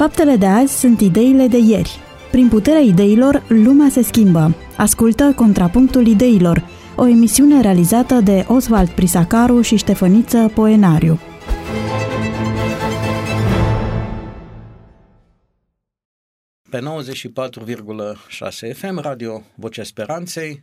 Faptele de azi sunt ideile de ieri. Prin puterea ideilor, lumea se schimbă. Ascultă Contrapunctul Ideilor, o emisiune realizată de Oswald Prisacaru și Ștefăniță Poenariu. Pe 94,6 FM, Radio Vocea Speranței,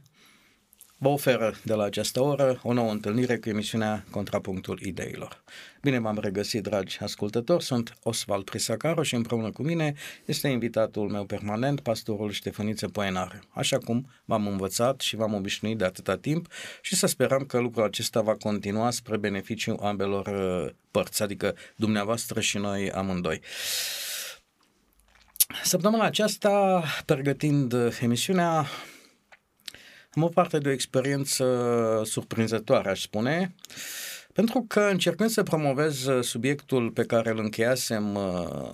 vă oferă de la această oră o nouă întâlnire cu emisiunea Contrapunctul Ideilor. Bine v-am regăsit, dragi ascultători, sunt Oswald Prisacaro și împreună cu mine este invitatul meu permanent, pastorul Ștefăniță Poenar. Așa cum v-am învățat și v-am obișnuit de atâta timp și să sperăm că lucrul acesta va continua spre beneficiu ambelor uh, părți, adică dumneavoastră și noi amândoi. Săptămâna aceasta, pregătind emisiunea, am o parte de o experiență surprinzătoare, aș spune, pentru că încercând să promovez subiectul pe care îl încheiasem uh,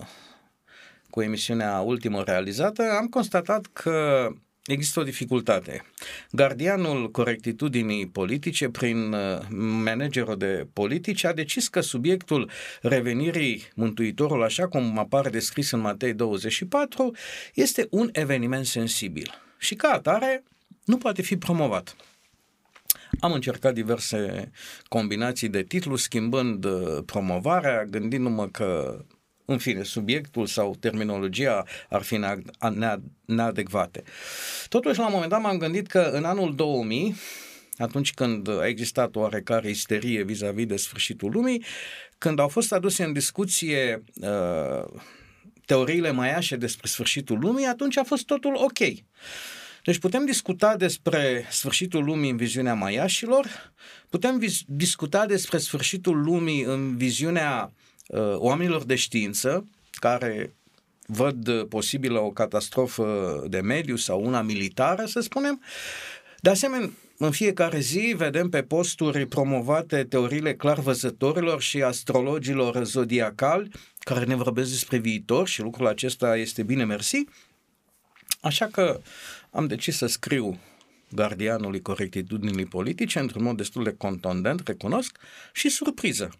cu emisiunea ultimă realizată, am constatat că Există o dificultate. Gardianul corectitudinii politice, prin uh, managerul de politici, a decis că subiectul revenirii Mântuitorul, așa cum apare descris în Matei 24, este un eveniment sensibil. Și ca atare, nu poate fi promovat. Am încercat diverse combinații de titlu, schimbând uh, promovarea, gândindu-mă că, în fine, subiectul sau terminologia ar fi neadecvate. Totuși, la un moment dat m-am gândit că în anul 2000, atunci când a existat o oarecare isterie vis-a-vis de sfârșitul lumii, când au fost aduse în discuție uh, teoriile maiașe despre sfârșitul lumii, atunci a fost totul ok. Deci putem discuta despre sfârșitul lumii în viziunea maiașilor, putem vis- discuta despre sfârșitul lumii în viziunea uh, oamenilor de știință, care văd posibilă o catastrofă de mediu sau una militară, să spunem. De asemenea, în fiecare zi vedem pe posturi promovate teoriile clarvăzătorilor și astrologilor zodiacali care ne vorbesc despre viitor și lucrul acesta este bine mersi. Așa că am decis să scriu gardianului corectitudinii politice într-un mod destul de contundent, recunosc, și surpriză.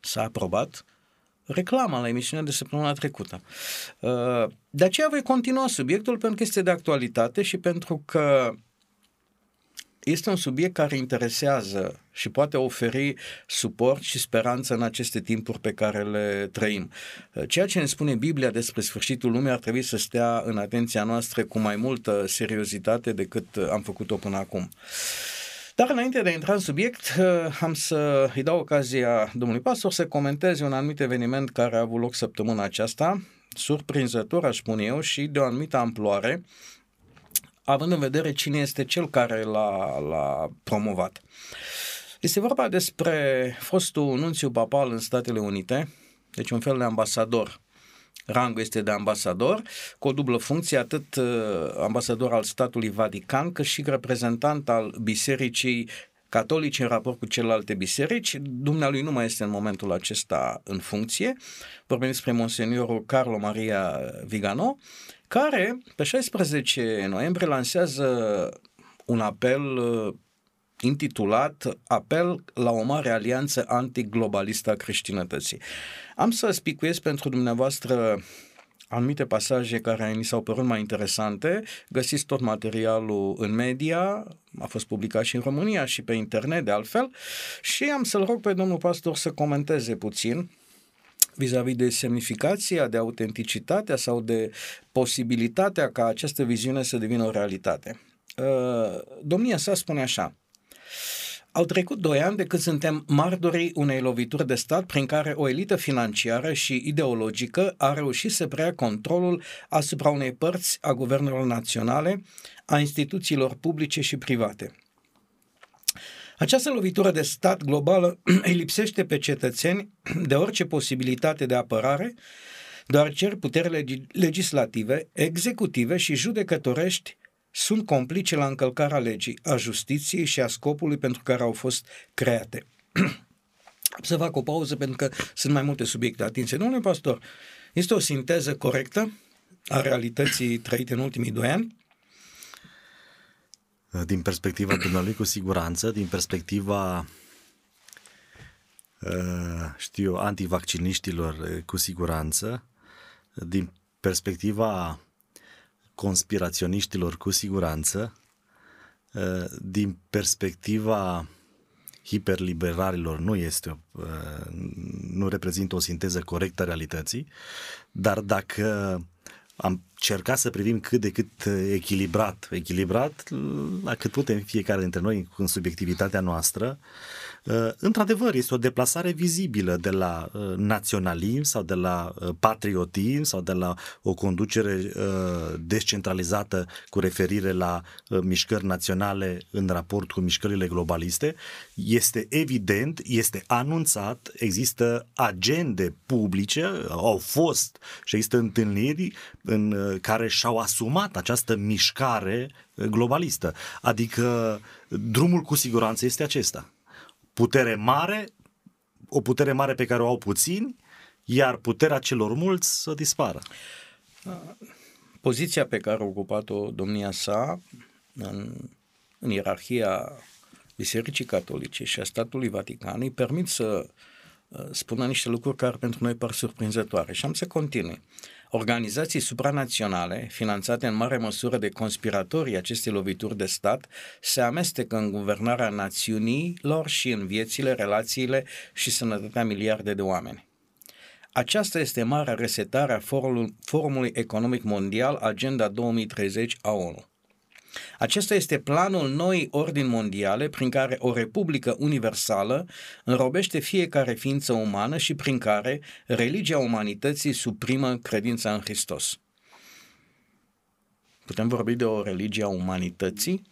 S-a aprobat reclama la emisiunea de săptămâna trecută. Uh, de aceea voi continua subiectul pentru că este de actualitate și pentru că este un subiect care interesează și poate oferi suport și speranță în aceste timpuri pe care le trăim. Ceea ce ne spune Biblia despre sfârșitul lumii ar trebui să stea în atenția noastră cu mai multă seriozitate decât am făcut-o până acum. Dar înainte de a intra în subiect, am să îi dau ocazia domnului pastor să comenteze un anumit eveniment care a avut loc săptămâna aceasta, surprinzător, aș spune eu, și de o anumită amploare, având în vedere cine este cel care l-a, l-a promovat. Este vorba despre fostul nunțiu papal în Statele Unite, deci un fel de ambasador. Rangul este de ambasador, cu o dublă funcție, atât uh, ambasador al statului Vatican, cât și reprezentant al bisericii catolici în raport cu celelalte biserici. Dumnealui nu mai este în momentul acesta în funcție. Vorbim despre Monseniorul Carlo Maria Vigano care pe 16 noiembrie lansează un apel uh, intitulat Apel la o mare alianță antiglobalistă a creștinătății. Am să spicuiesc pentru dumneavoastră anumite pasaje care mi s-au părut mai interesante. Găsiți tot materialul în media, a fost publicat și în România și pe internet de altfel și am să-l rog pe domnul pastor să comenteze puțin vis-a-vis de semnificația, de autenticitatea sau de posibilitatea ca această viziune să devină o realitate. Uh, domnia sa spune așa, au trecut doi ani de când suntem martorii unei lovituri de stat prin care o elită financiară și ideologică a reușit să preia controlul asupra unei părți a guvernelor naționale, a instituțiilor publice și private. Această lovitură de stat globală îi lipsește pe cetățeni de orice posibilitate de apărare, deoarece puterile legislative, executive și judecătorești sunt complice la încălcarea legii, a justiției și a scopului pentru care au fost create. să fac o pauză pentru că sunt mai multe subiecte atinse. Domnule pastor, este o sinteză corectă a realității trăite în ultimii doi ani? din perspectiva dumnealui cu siguranță, din perspectiva uh, știu, antivacciniștilor uh, cu siguranță, din perspectiva conspiraționiștilor cu siguranță, uh, din perspectiva hiperliberalilor nu este, uh, nu reprezintă o sinteză corectă a realității, dar dacă am cercat să privim cât de cât echilibrat, echilibrat la cât putem fiecare dintre noi în subiectivitatea noastră, Uh, într-adevăr, este o deplasare vizibilă de la uh, naționalism sau de la uh, patriotism sau de la o conducere descentralizată cu referire la mișcări naționale în raport cu mișcările globaliste. Este evident, este anunțat, există agende publice, au fost și există întâlniri în care și-au asumat această mișcare globalistă. Adică drumul cu siguranță este acesta putere mare, o putere mare pe care o au puțini, iar puterea celor mulți să dispară. Poziția pe care a ocupat-o domnia sa în, în ierarhia Bisericii Catolice și a statului Vatican îi permit să uh, spună niște lucruri care pentru noi par surprinzătoare și am să continui. Organizații supranaționale, finanțate în mare măsură de conspiratorii acestei lovituri de stat, se amestecă în guvernarea națiunilor și în viețile, relațiile și sănătatea miliarde de oameni. Aceasta este marea resetare a Forumului Economic Mondial Agenda 2030 a ONU. Acesta este planul noii ordini mondiale prin care o republică universală înrobește fiecare ființă umană și prin care religia umanității suprimă credința în Hristos. Putem vorbi de o religie a umanității?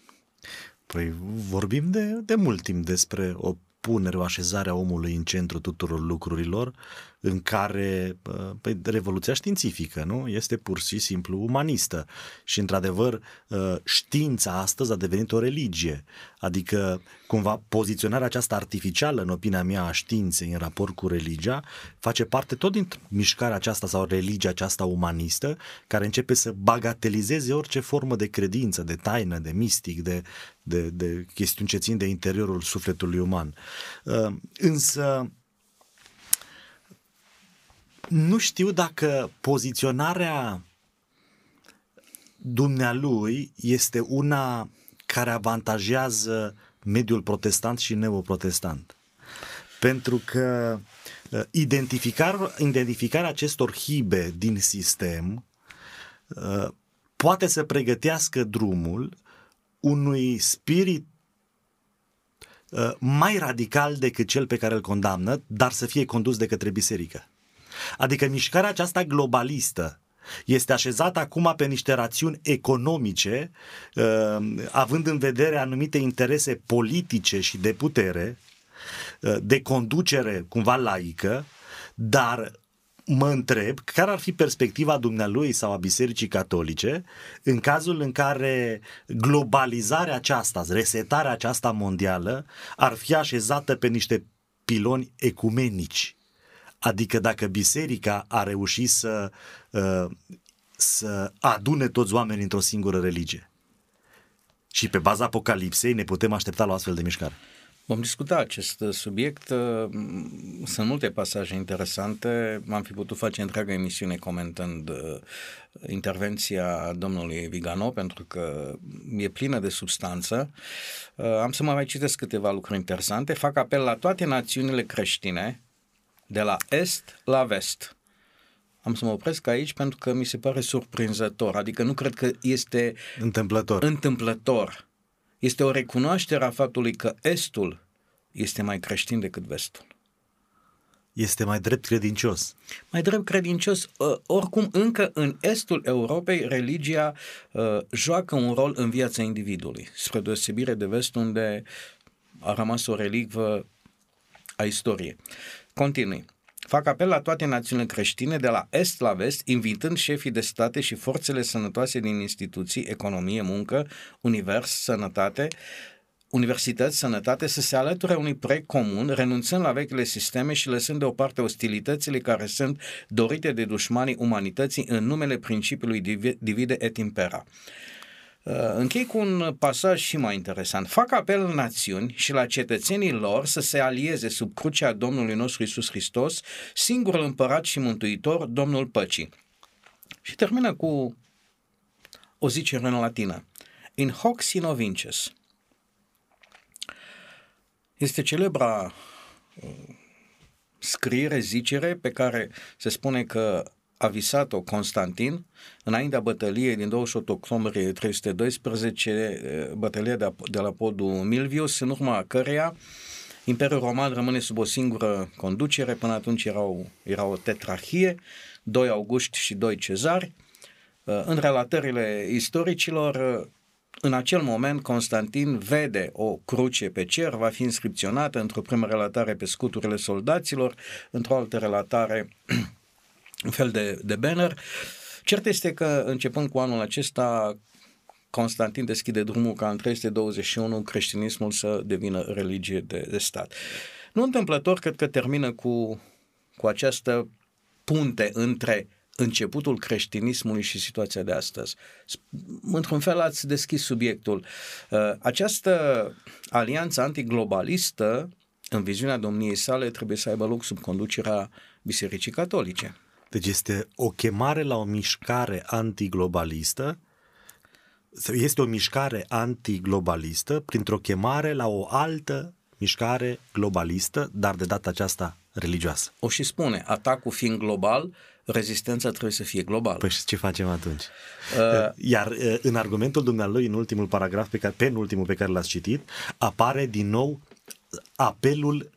Păi vorbim de, de mult timp despre o punere, o așezare a omului în centru tuturor lucrurilor, în care păi, revoluția științifică nu este pur și simplu umanistă. Și, într-adevăr, ă, știința astăzi a devenit o religie. Adică, cumva, poziționarea aceasta artificială, în opinia mea, a științei în raport cu religia, face parte tot din mișcarea aceasta sau religia aceasta umanistă, care începe să bagatelizeze orice formă de credință, de taină, de mistic, de, de, de chestiuni ce țin de interiorul sufletului uman. Ă, însă, nu știu dacă poziționarea dumnealui este una care avantajează mediul protestant și neoprotestant. Pentru că uh, identificar, identificarea acestor hibe din sistem uh, poate să pregătească drumul unui spirit uh, mai radical decât cel pe care îl condamnă, dar să fie condus de către biserică. Adică mișcarea aceasta globalistă este așezată acum pe niște rațiuni economice, uh, având în vedere anumite interese politice și de putere, uh, de conducere cumva laică, dar mă întreb care ar fi perspectiva dumnealui sau a Bisericii Catolice în cazul în care globalizarea aceasta, resetarea aceasta mondială ar fi așezată pe niște piloni ecumenici Adică dacă biserica a reușit să, uh, să adune toți oamenii într-o singură religie. Și pe baza Apocalipsei ne putem aștepta la o astfel de mișcare. Vom discuta acest subiect. Uh, sunt multe pasaje interesante. M-am fi putut face întreaga emisiune comentând uh, intervenția domnului Vigano, pentru că e plină de substanță. Am să mă mai citesc câteva lucruri interesante. Fac apel la toate națiunile creștine de la est la vest. Am să mă opresc aici pentru că mi se pare surprinzător, adică nu cred că este întâmplător. întâmplător. Este o recunoaștere a faptului că estul este mai creștin decât vestul. Este mai drept credincios. Mai drept credincios. Uh, oricum, încă în estul Europei, religia uh, joacă un rol în viața individului, spre deosebire de vest, unde a rămas o relicvă a istoriei. Continui. Fac apel la toate națiunile creștine de la est la vest, invitând șefii de state și forțele sănătoase din instituții, economie, muncă, univers, sănătate, universități, sănătate să se alăture unui proiect comun, renunțând la vechile sisteme și lăsând deoparte ostilitățile care sunt dorite de dușmanii umanității în numele principiului divide et impera. Uh, închei cu un pasaj și mai interesant. Fac apel în națiuni și la cetățenii lor să se alieze sub crucea Domnului nostru Isus Hristos, singurul împărat și mântuitor, Domnul Păcii. Și termină cu o zicere în latină. In hoc sino vinces. Este celebra uh, scriere, zicere, pe care se spune că a visat-o Constantin înaintea bătăliei din 28 octombrie 312, bătălia de, de la podul Milvius, în urma căreia Imperiul Roman rămâne sub o singură conducere, până atunci erau, era o tetrarhie, doi augusti și doi cezari. În relatările istoricilor, în acel moment, Constantin vede o cruce pe cer, va fi inscripționată într-o primă relatare pe scuturile soldaților, într-o altă relatare un fel de, de banner. Cert este că începând cu anul acesta, Constantin deschide drumul ca în 321 creștinismul să devină religie de, de stat. Nu întâmplător, cred că termină cu, cu această punte între începutul creștinismului și situația de astăzi. Într-un fel ați deschis subiectul. Uh, această alianță antiglobalistă, în viziunea domniei sale, trebuie să aibă loc sub conducerea Bisericii Catolice. Deci este o chemare la o mișcare antiglobalistă, este o mișcare antiglobalistă printr-o chemare la o altă mișcare globalistă, dar de data aceasta religioasă. O și spune, atacul fiind global, rezistența trebuie să fie globală. Păi ce facem atunci? Uh, Iar uh, în argumentul dumnealui, în ultimul paragraf, pe care, penultimul pe care l-ați citit, apare din nou apelul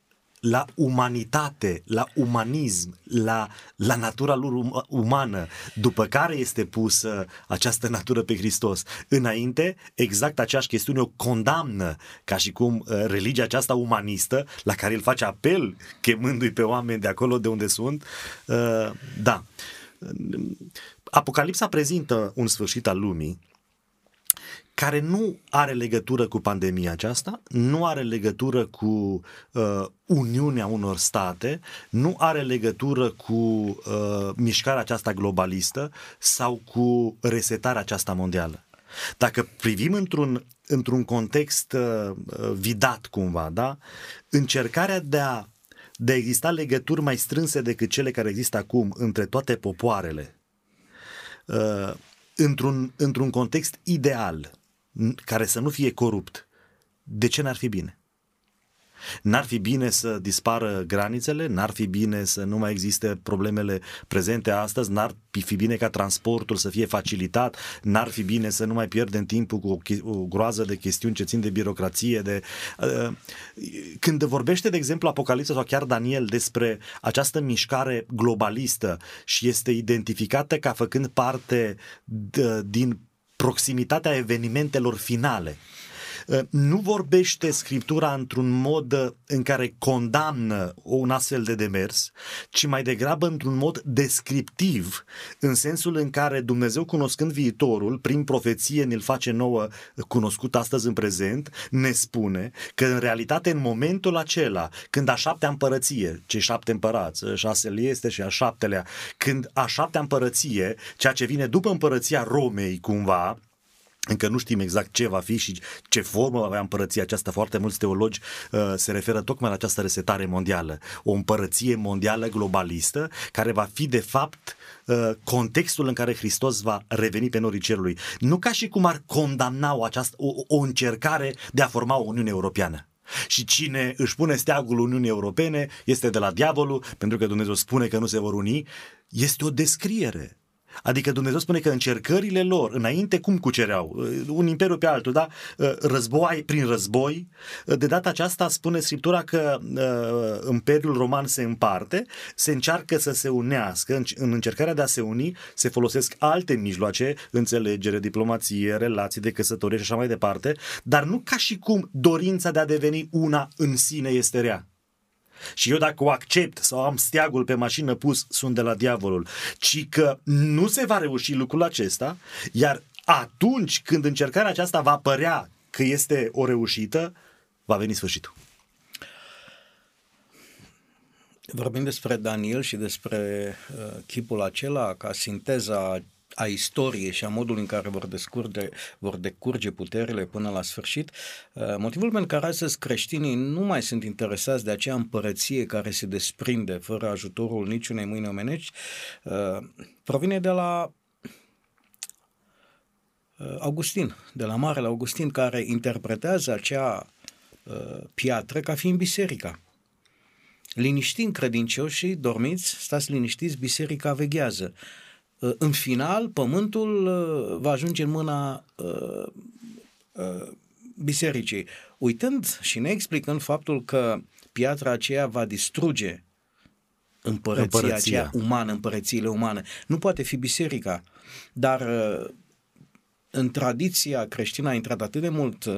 la umanitate, la umanism, la, la natura lor um, umană, după care este pusă această natură pe Hristos. Înainte, exact aceeași chestiune o condamnă, ca și cum uh, religia aceasta umanistă, la care el face apel, chemându-i pe oameni de acolo de unde sunt, uh, da. Apocalipsa prezintă un sfârșit al lumii, care nu are legătură cu pandemia aceasta, nu are legătură cu uh, uniunea unor state, nu are legătură cu uh, mișcarea aceasta globalistă sau cu resetarea aceasta mondială. Dacă privim într-un, într-un context uh, vidat cumva, da? încercarea de a, de a exista legături mai strânse decât cele care există acum între toate popoarele, uh, într-un, într-un context ideal, care să nu fie corupt, de ce n-ar fi bine? N-ar fi bine să dispară granițele, n-ar fi bine să nu mai existe problemele prezente astăzi, n-ar fi bine ca transportul să fie facilitat, n-ar fi bine să nu mai pierdem timpul cu o, o groază de chestiuni ce țin de birocrație. De, uh, când vorbește, de exemplu, Apocalipsa sau chiar Daniel despre această mișcare globalistă și este identificată ca făcând parte de, din proximitatea evenimentelor finale. Uh, nu vorbește Scriptura într-un mod uh, în care condamnă un astfel de demers, ci mai degrabă într-un mod descriptiv, în sensul în care Dumnezeu, cunoscând viitorul, prin profeție ne-l face nouă cunoscut astăzi în prezent, ne spune că în realitate în momentul acela, când a șaptea împărăție, cei șapte împărați, șasele este și a șaptelea, când a șaptea împărăție, ceea ce vine după împărăția Romei cumva, încă nu știm exact ce va fi și ce formă va avea împărăția aceasta. Foarte mulți teologi uh, se referă tocmai la această resetare mondială. O împărăție mondială globalistă care va fi de fapt uh, contextul în care Hristos va reveni pe norii cerului. Nu ca și cum ar condamna o, această, o, o încercare de a forma o Uniune Europeană. Și cine își pune steagul Uniunii Europene este de la diavolul, pentru că Dumnezeu spune că nu se vor uni. Este o descriere Adică Dumnezeu spune că încercările lor, înainte cum cucereau, uh, un imperiu pe altul, da? Uh, război prin război, uh, de data aceasta spune Scriptura că uh, Imperiul Roman se împarte, se încearcă să se unească, în, în încercarea de a se uni se folosesc alte mijloace, înțelegere, diplomație, relații de căsătorie și așa mai departe, dar nu ca și cum dorința de a deveni una în sine este rea. Și eu dacă o accept sau am steagul pe mașină pus, sunt de la diavolul. Ci că nu se va reuși lucrul acesta, iar atunci când încercarea aceasta va părea că este o reușită, va veni sfârșitul. Vorbim despre Daniel și despre uh, chipul acela ca sinteza a istoriei și a modului în care vor, descurge, vor decurge puterile până la sfârșit, uh, motivul pentru care astăzi creștinii nu mai sunt interesați de acea împărăție care se desprinde fără ajutorul niciunei mâini omenești, uh, provine de la uh, Augustin, de la Marele Augustin, care interpretează acea uh, piatră ca fiind biserica. Liniștind credincioșii, dormiți, stați liniștiți, biserica veghează. Uh, în final, pământul uh, va ajunge în mâna uh, uh, bisericii. Uitând și ne explicând faptul că piatra aceea va distruge împărăția, împărăția. aceea umană, împărățiile umane. Nu poate fi biserica, dar uh, în tradiția creștină a intrat atât de mult uh,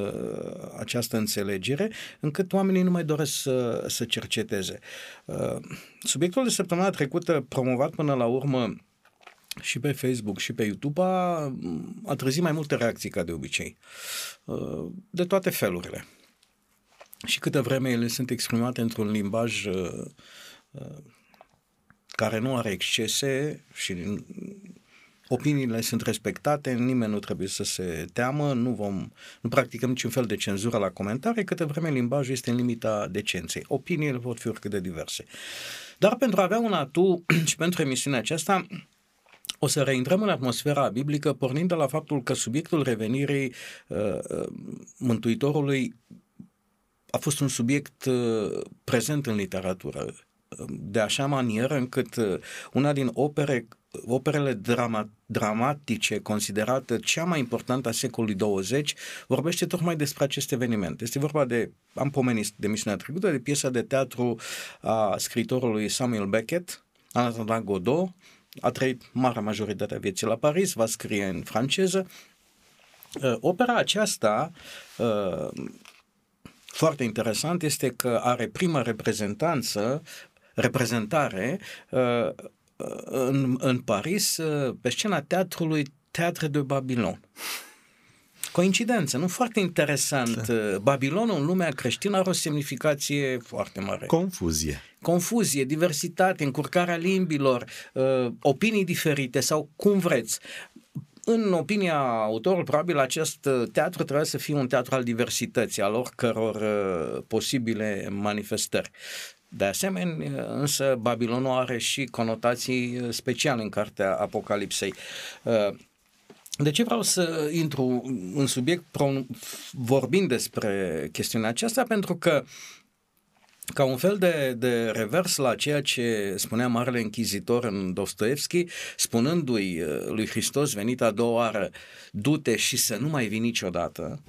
această înțelegere încât oamenii nu mai doresc să, să cerceteze. Uh, subiectul de săptămâna trecută, promovat până la urmă și pe Facebook și pe YouTube, a, a trezit mai multe reacții ca de obicei, uh, de toate felurile. Și câte vreme ele sunt exprimate într-un limbaj uh, uh, care nu are excese și opiniile sunt respectate, nimeni nu trebuie să se teamă, nu vom, nu practicăm niciun fel de cenzură la comentarii, câte vreme limbajul este în limita decenței. Opiniile pot fi oricât de diverse. Dar pentru a avea un atu și pentru emisiunea aceasta, o să reintrăm în atmosfera biblică pornind de la faptul că subiectul revenirii uh, uh Mântuitorului a fost un subiect uh, prezent în literatură de așa manieră încât uh, una din opere, operele drama, dramatice considerată cea mai importantă a secolului 20 vorbește tocmai despre acest eveniment. Este vorba de, am pomenit de misiunea trecută, de piesa de teatru a scritorului Samuel Beckett, Anatole Godot, a trăit marea majoritate a vieții la Paris, va scrie în franceză. Uh, opera aceasta uh, foarte interesant este că are prima reprezentanță reprezentare uh, în, în Paris uh, pe scena teatrului Teatre de Babilon. Coincidență, nu foarte interesant. Da. Babilonul în lumea creștină are o semnificație foarte mare. Confuzie. Confuzie, diversitate, încurcarea limbilor, uh, opinii diferite sau cum vreți. În opinia autorului, probabil acest teatru trebuie să fie un teatru al diversității, al oricăror posibile manifestări. De asemenea, însă, Babilonul are și conotații speciale în cartea Apocalipsei. De ce vreau să intru în subiect vorbind despre chestiunea aceasta? Pentru că ca un fel de, de revers la ceea ce spunea Marele Închizitor în Dostoevski, spunându-i lui Hristos venit a doua oară, du-te și să nu mai vii niciodată,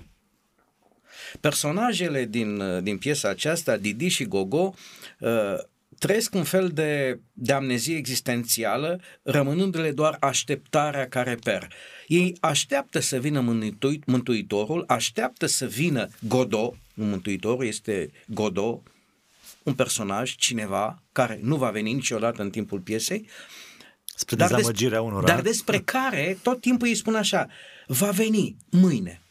Personajele din, din piesa aceasta, Didi și Gogo, uh, trăiesc un fel de, de amnezie existențială, rămânându-le doar așteptarea ca reper. Ei așteaptă să vină mântuit, Mântuitorul, așteaptă să vină Godot, Mântuitorul este Godot, un personaj, cineva care nu va veni niciodată în timpul piesei, Spre dar, des, unora. dar despre care tot timpul îi spun așa, va veni mâine,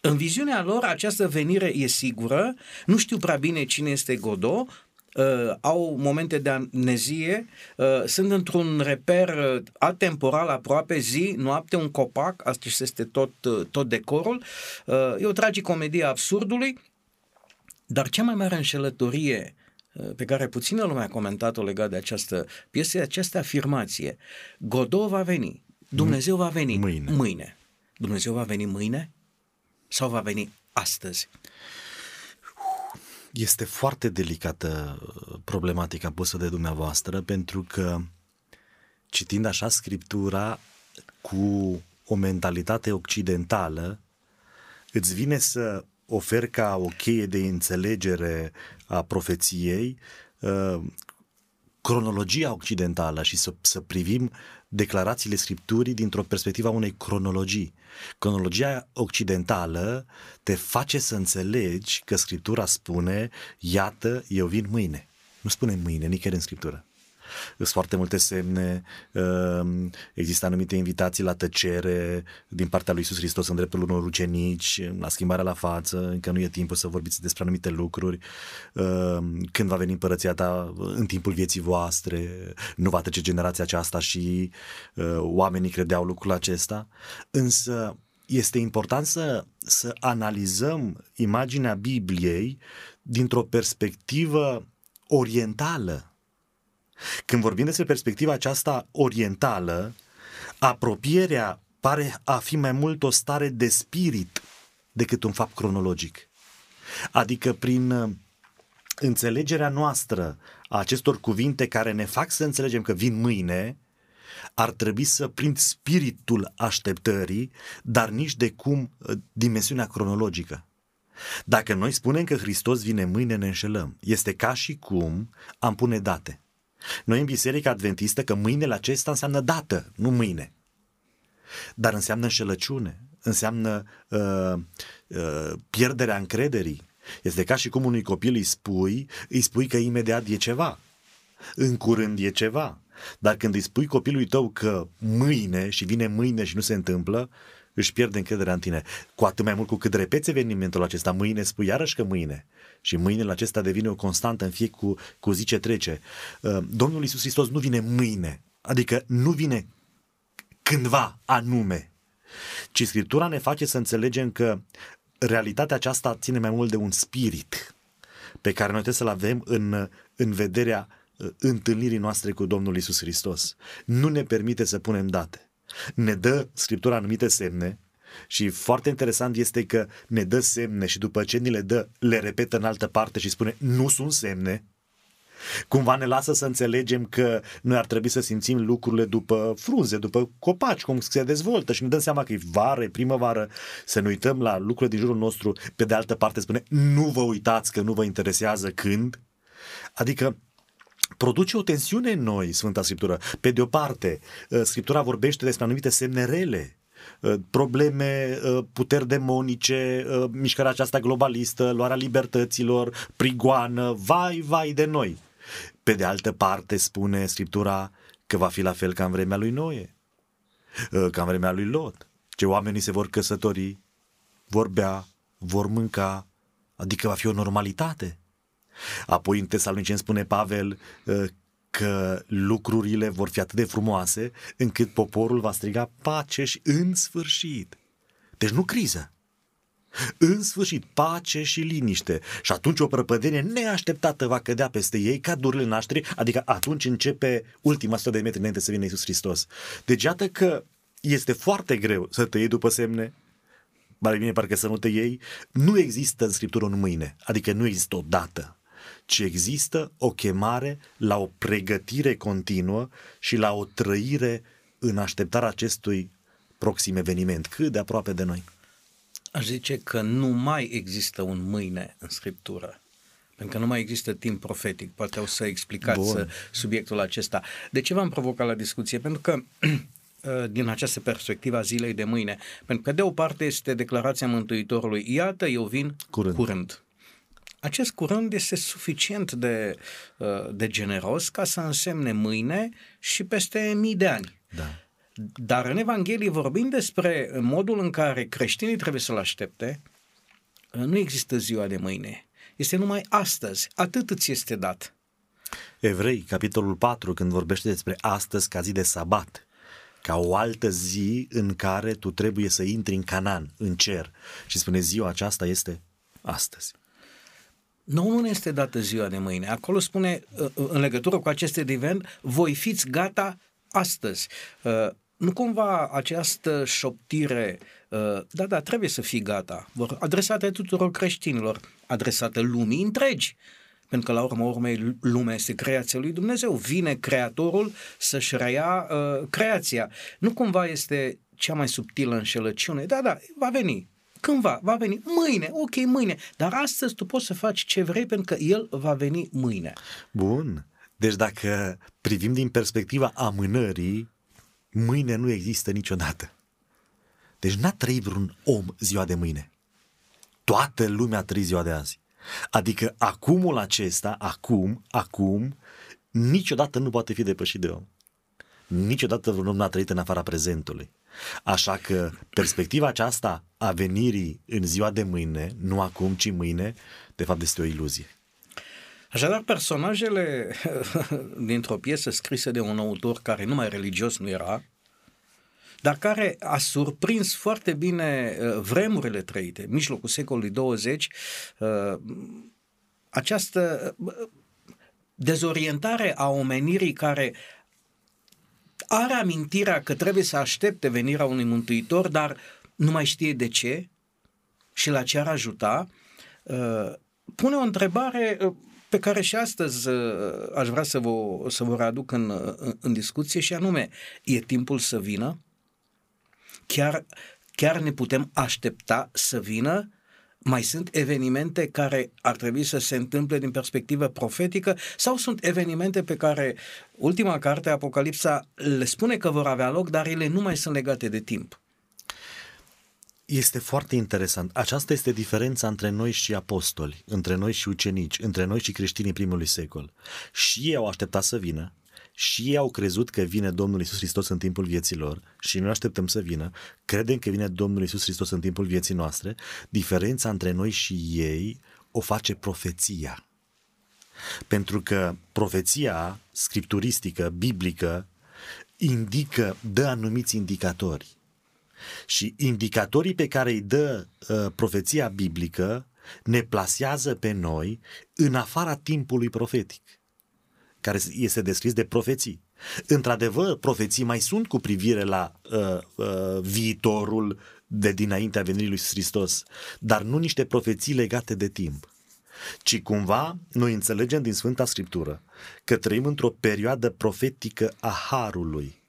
în viziunea lor, această venire e sigură, nu știu prea bine cine este Godot, uh, au momente de amnezie, uh, sunt într-un reper uh, atemporal aproape, zi, noapte, un copac, asta este tot, uh, tot decorul. Uh, e o tragicomedie a absurdului, dar cea mai mare înșelătorie uh, pe care puțină lumea a comentat-o legat de această piesă, această afirmație. Godot va veni, Dumnezeu va veni mâine. mâine. Dumnezeu va veni mâine? sau va veni astăzi? Este foarte delicată uh, problematica pusă de dumneavoastră pentru că citind așa scriptura cu o mentalitate occidentală, îți vine să ofer ca o cheie de înțelegere a profeției uh, cronologia occidentală și să, să privim declarațiile Scripturii dintr-o perspectivă a unei cronologii. Cronologia occidentală te face să înțelegi că Scriptura spune, iată, eu vin mâine. Nu spune mâine, nicăieri în Scriptură. Sunt foarte multe semne, um, există anumite invitații la tăcere din partea lui Iisus Hristos în dreptul unor ucenici, la schimbarea la față, încă nu e timpul să vorbiți despre anumite lucruri, um, când va veni împărăția ta în timpul vieții voastre, nu va trece generația aceasta și uh, oamenii credeau lucrul acesta, însă este important să, să analizăm imaginea Bibliei dintr-o perspectivă orientală când vorbim despre perspectiva aceasta orientală, apropierea pare a fi mai mult o stare de spirit decât un fapt cronologic. Adică prin uh, înțelegerea noastră a acestor cuvinte care ne fac să înțelegem că vin mâine, ar trebui să prind spiritul așteptării, dar nici de cum uh, dimensiunea cronologică. Dacă noi spunem că Hristos vine mâine, ne înșelăm. Este ca și cum am pune date. Noi în Biserica Adventistă că mâinele acesta înseamnă dată, nu mâine. Dar înseamnă înșelăciune, înseamnă uh, uh, pierderea încrederii. Este ca și cum unui copil îi spui, îi spui că imediat e ceva. În curând e ceva. Dar când îi spui copilului tău că mâine și vine mâine și nu se întâmplă, își pierde încrederea în tine. Cu atât mai mult cu cât repeți evenimentul acesta, mâine spui iarăși că mâine. Și mâinile acesta devine o constantă în fie cu, cu zi ce trece. Uh, Domnul Iisus Hristos nu vine mâine, adică nu vine cândva anume, ci Scriptura ne face să înțelegem că realitatea aceasta ține mai mult de un spirit pe care noi trebuie să-l avem în, în vederea uh, întâlnirii noastre cu Domnul Isus Hristos. Nu ne permite să punem date. Ne dă Scriptura anumite semne și foarte interesant este că ne dă semne și după ce ni le dă, le repetă în altă parte și spune nu sunt semne, Cumva ne lasă să înțelegem că noi ar trebui să simțim lucrurile după frunze, după copaci, cum se dezvoltă și ne dăm seama că e vară, e primăvară, să ne uităm la lucrurile din jurul nostru. Pe de altă parte spune, nu vă uitați că nu vă interesează când. Adică produce o tensiune în noi, Sfânta Scriptură. Pe de o parte, ă, Scriptura vorbește despre anumite semne rele, ă, probleme, ă, puteri demonice, mișcarea aceasta globalistă, luarea libertăților, prigoană, vai, vai de noi. Pe de altă parte spune Scriptura că va fi la fel ca în vremea lui Noe, ă, ca în vremea lui Lot, ce oamenii se vor căsători, vor bea, vor mânca, adică va fi o normalitate. Apoi în Tesaloniceni spune Pavel ă, că lucrurile vor fi atât de frumoase încât poporul va striga paceș și în sfârșit. Deci nu criză, în sfârșit, pace și liniște. Și atunci o prăpădenie neașteptată va cădea peste ei ca durile naștri, adică atunci începe ultima sută de metri înainte să vină Iisus Hristos. Deci iată că este foarte greu să te iei după semne, mai bine parcă să nu te iei, nu există în Scriptură un mâine, adică nu există o dată, ci există o chemare la o pregătire continuă și la o trăire în așteptarea acestui proxim eveniment, cât de aproape de noi. Aș zice că nu mai există un mâine în Scriptură. Pentru că nu mai există timp profetic. Poate o să explicați Bun. subiectul acesta. De ce v-am provocat la discuție? Pentru că din această perspectivă a zilei de mâine. Pentru că de o parte este declarația Mântuitorului, iată, eu vin curând. curând. Acest curând este suficient de, de generos ca să însemne mâine și peste mii de ani. Da. Dar în Evanghelie vorbim despre modul în care creștinii trebuie să-L aștepte, nu există ziua de mâine. Este numai astăzi. Atât îți este dat. Evrei, capitolul 4, când vorbește despre astăzi ca zi de sabat, ca o altă zi în care tu trebuie să intri în Canaan, în cer. Și spune ziua aceasta este astăzi. Nu, nu este dată ziua de mâine. Acolo spune, în legătură cu acest event, voi fiți gata astăzi nu cumva această șoptire, uh, da, da, trebuie să fii gata, vor adresate tuturor creștinilor, adresate lumii întregi, pentru că la urma urmei lumea este creația lui Dumnezeu, vine creatorul să-și reia uh, creația. Nu cumva este cea mai subtilă înșelăciune, da, da, va veni, cândva, va veni mâine, ok, mâine, dar astăzi tu poți să faci ce vrei pentru că el va veni mâine. Bun, deci dacă privim din perspectiva amânării, mâine nu există niciodată. Deci n-a trăit vreun om ziua de mâine. Toată lumea a trăit ziua de azi. Adică acumul acesta, acum, acum, niciodată nu poate fi depășit de om. Niciodată vreun om n-a trăit în afara prezentului. Așa că perspectiva aceasta a venirii în ziua de mâine, nu acum, ci mâine, de fapt este o iluzie. Așadar, personajele dintr-o piesă scrisă de un autor care numai religios nu era, dar care a surprins foarte bine uh, vremurile trăite, mijlocul secolului 20, uh, această uh, dezorientare a omenirii care are amintirea că trebuie să aștepte venirea unui mântuitor, dar nu mai știe de ce și la ce ar ajuta, uh, pune o întrebare uh, pe care și astăzi uh, aș vrea să vă, să vă readuc în, în discuție și anume, e timpul să vină? Chiar, chiar ne putem aștepta să vină? Mai sunt evenimente care ar trebui să se întâmple din perspectivă profetică sau sunt evenimente pe care ultima carte, Apocalipsa, le spune că vor avea loc, dar ele nu mai sunt legate de timp? Este foarte interesant. Aceasta este diferența între noi și apostoli, între noi și ucenici, între noi și creștinii primului secol. Și ei au așteptat să vină, și ei au crezut că vine Domnul Isus Hristos în timpul vieții lor și noi așteptăm să vină, credem că vine Domnul Isus Hristos în timpul vieții noastre, diferența între noi și ei o face profeția. Pentru că profeția scripturistică, biblică, indică, dă anumiți indicatori. Și indicatorii pe care îi dă uh, profeția biblică ne plasează pe noi în afara timpului profetic care este descris de profeții. Într-adevăr, profeții mai sunt cu privire la uh, uh, viitorul de dinaintea venirii lui Hristos, dar nu niște profeții legate de timp. Ci cumva noi înțelegem din Sfânta Scriptură că trăim într-o perioadă profetică a Harului.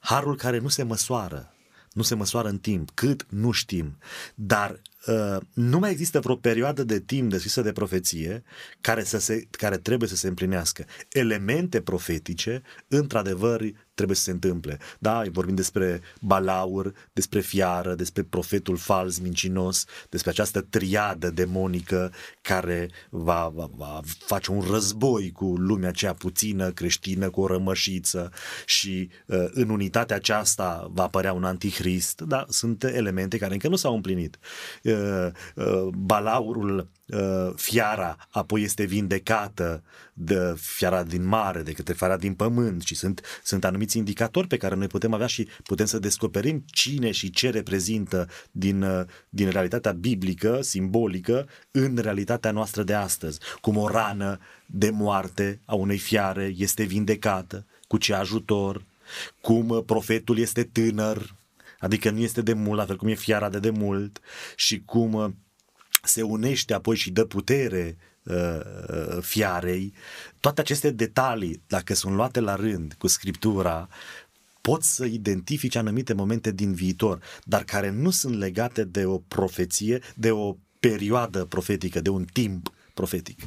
Harul care nu se măsoară, nu se măsoară în timp, cât nu știm, dar uh, nu mai există vreo perioadă de timp deschisă de profeție care, să se, care trebuie să se împlinească. Elemente profetice, într-adevăr, trebuie să se întâmple. Da, vorbim despre balaur, despre fiară, despre profetul fals, mincinos, despre această triadă demonică care va, va, va face un război cu lumea aceea puțină, creștină, cu o rămășiță și uh, în unitatea aceasta va apărea un antichrist. Da, sunt elemente care încă nu s-au împlinit. Uh, uh, balaurul Uh, fiara apoi este vindecată de fiara din mare, de către fiara din pământ și sunt, sunt anumiți indicatori pe care noi putem avea și putem să descoperim cine și ce reprezintă din, uh, din realitatea biblică, simbolică, în realitatea noastră de astăzi. Cum o rană de moarte a unei fiare este vindecată, cu ce ajutor, cum profetul este tânăr, adică nu este de mult, la fel cum e fiara de demult și cum uh, se unește apoi și dă putere uh, uh, fiarei, toate aceste detalii, dacă sunt luate la rând cu scriptura, pot să identifice anumite momente din viitor, dar care nu sunt legate de o profeție, de o perioadă profetică, de un timp profetic.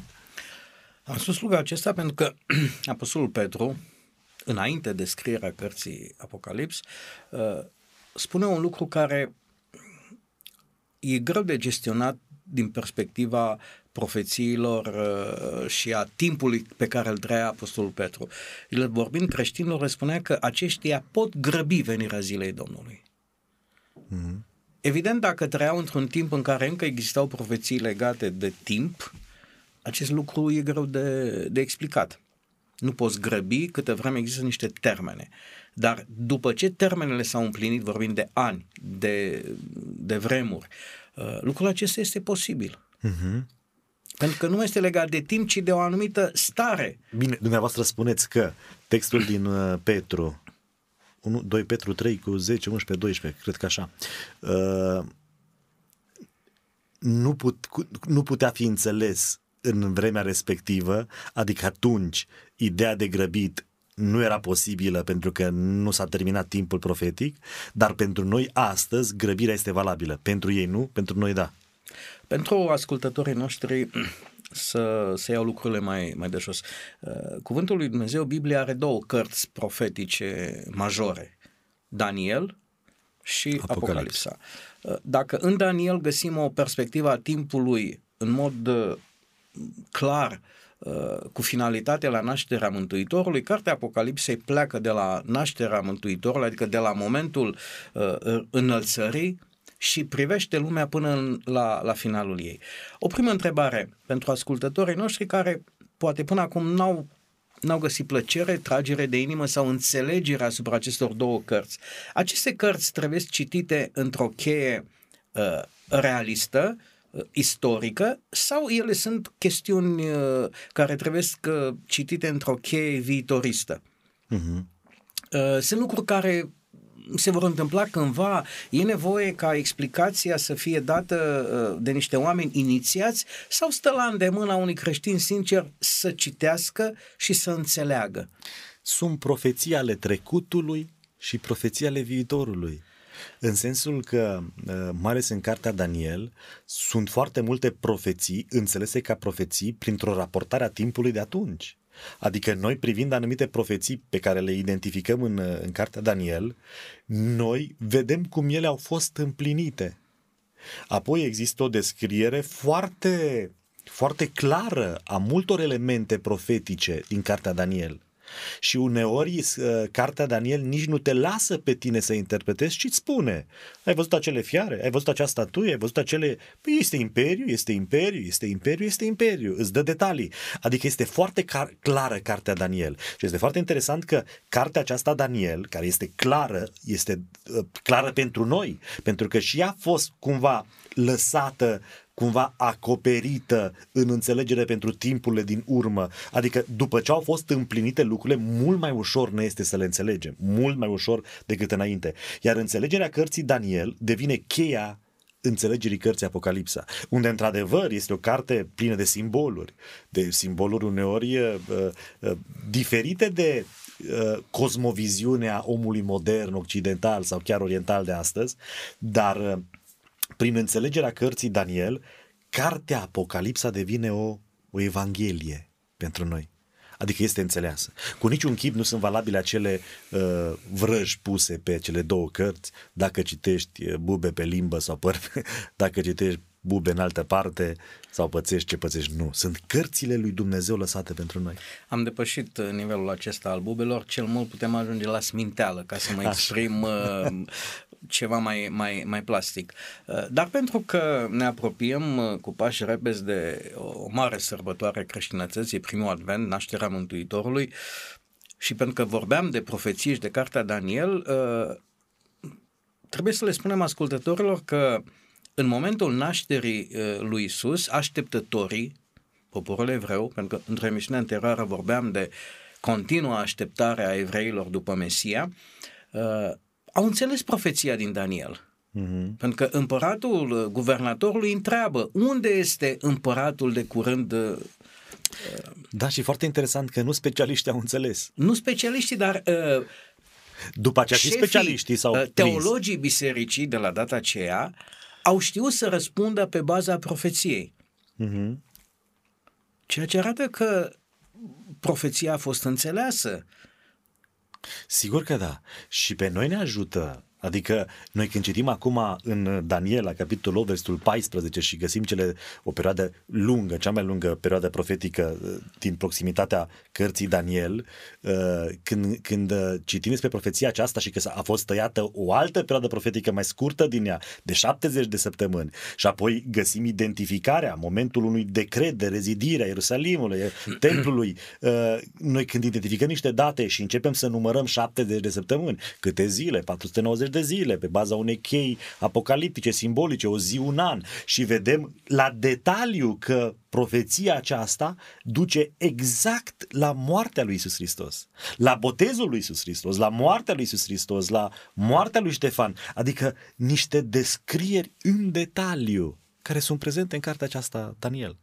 Am spus lucrul acesta pentru că Apostolul Petru, înainte de scrierea cărții Apocalips, uh, spune un lucru care e greu de gestionat din perspectiva profețiilor uh, și a timpului pe care îl trăia Apostolul Petru. El vorbind creștinilor, spunea că aceștia pot grăbi venirea zilei Domnului. Mm-hmm. Evident, dacă trăiau într-un timp în care încă existau profeții legate de timp, acest lucru e greu de, de explicat. Nu poți grăbi câte vreme există niște termene. Dar după ce termenele s-au împlinit, vorbim de ani, de, de vremuri, Uh, lucrul acesta este posibil. Uh-huh. Pentru că nu este legat de timp, ci de o anumită stare. Bine, dumneavoastră spuneți că textul din uh, Petru, 1, 2 Petru 3 cu 10, 11, 12, cred că așa, uh, nu, put, nu putea fi înțeles în vremea respectivă, adică atunci ideea de grăbit nu era posibilă pentru că nu s-a terminat timpul profetic, dar pentru noi astăzi grăbirea este valabilă. Pentru ei nu, pentru noi da. Pentru ascultătorii noștri să, să iau lucrurile mai, mai de jos. Uh, cuvântul lui Dumnezeu, Biblia are două cărți profetice majore. Daniel și Apocalipsa. Uh, dacă în Daniel găsim o perspectivă a timpului în mod uh, clar Uh, cu finalitatea la nașterea Mântuitorului, cartea Apocalipsei pleacă de la nașterea Mântuitorului, adică de la momentul uh, înălțării și privește lumea până în, la, la finalul ei. O primă întrebare pentru ascultătorii noștri care poate până acum n-au n-au găsit plăcere, tragere de inimă sau înțelegere asupra acestor două cărți. Aceste cărți trebuie citite într-o cheie uh, realistă Uh, istorică sau ele sunt chestiuni uh, care trebuie să citite într-o cheie viitoristă. Uh-huh. Uh, sunt lucruri care se vor întâmpla cândva, e nevoie ca explicația să fie dată uh, de niște oameni inițiați sau stă la îndemâna unui creștin sincer să citească și să înțeleagă? Sunt profeții ale trecutului și profeții ale viitorului. În sensul că, uh, mai ales în cartea Daniel, sunt foarte multe profeții înțelese ca profeții printr-o raportare a timpului de atunci. Adică noi privind anumite profeții pe care le identificăm în, uh, în cartea Daniel, noi vedem cum ele au fost împlinite. Apoi există o descriere foarte, foarte clară a multor elemente profetice din cartea Daniel. Și uneori uh, cartea Daniel nici nu te lasă pe tine să interpretezi, ci îți spune. Ai văzut acele fiare? Ai văzut acea statuie? Ai văzut acele... Păi este imperiu, este imperiu, este imperiu, este imperiu. Îți dă detalii. Adică este foarte car- clară cartea Daniel. Și este foarte interesant că cartea aceasta Daniel, care este clară, este uh, clară pentru noi, pentru că și ea a fost cumva lăsată cumva acoperită în înțelegere pentru timpurile din urmă. Adică după ce au fost împlinite lucrurile, mult mai ușor ne este să le înțelegem. Mult mai ușor decât înainte. Iar înțelegerea cărții Daniel devine cheia înțelegerii cărții Apocalipsa, unde într-adevăr este o carte plină de simboluri, de simboluri uneori uh, uh, diferite de uh, cosmoviziunea omului modern, occidental sau chiar oriental de astăzi, dar uh, prin înțelegerea cărții Daniel, cartea Apocalipsa devine o, o evanghelie pentru noi. Adică este înțeleasă. Cu niciun chip nu sunt valabile acele uh, vrăji puse pe cele două cărți, dacă citești uh, bube pe limbă sau păr, dacă citești bube în altă parte sau pățești ce pățești. Nu. Sunt cărțile lui Dumnezeu lăsate pentru noi. Am depășit uh, nivelul acesta al bubelor, cel mult putem ajunge la sminteală ca să mă exprim uh, ceva mai, mai, mai plastic. Uh, dar pentru că ne apropiem uh, cu pași repezi de o mare sărbătoare creștinătății, primul advent, nașterea Mântuitorului, și pentru că vorbeam de profeții și de cartea Daniel, uh, trebuie să le spunem ascultătorilor că în momentul nașterii lui Isus, așteptătorii, poporul evreu, pentru că într-o emisiune anterioară vorbeam de continuă așteptare a evreilor după Mesia, au înțeles profeția din Daniel. Mm-hmm. Pentru că împăratul, uh, guvernatorului întreabă unde este împăratul de curând uh, da, și foarte interesant că nu specialiștii au înțeles. Nu specialiștii, dar uh, după aceea și specialiștii sau uh, teologii bisericii de la data aceea au știut să răspundă pe baza profeției. Mm-hmm. Ceea ce arată că profeția a fost înțeleasă. Sigur că da. Și pe noi ne ajută Adică noi când citim acum în Daniel, la capitolul 8, versetul 14 și găsim cele, o perioadă lungă, cea mai lungă perioadă profetică uh, din proximitatea cărții Daniel, uh, când, când uh, citim despre profeția aceasta și că a fost tăiată o altă perioadă profetică mai scurtă din ea, de 70 de săptămâni, și apoi găsim identificarea, momentul unui decret de rezidire a Ierusalimului, templului, noi când identificăm niște date și începem să numărăm 70 de săptămâni, câte zile, 490 de zile, pe baza unei chei apocaliptice, simbolice, o zi, un an și vedem la detaliu că profeția aceasta duce exact la moartea lui Isus Hristos, la botezul lui Isus Hristos, la moartea lui Isus Hristos, la moartea lui Ștefan, adică niște descrieri în detaliu care sunt prezente în cartea aceasta, Daniel.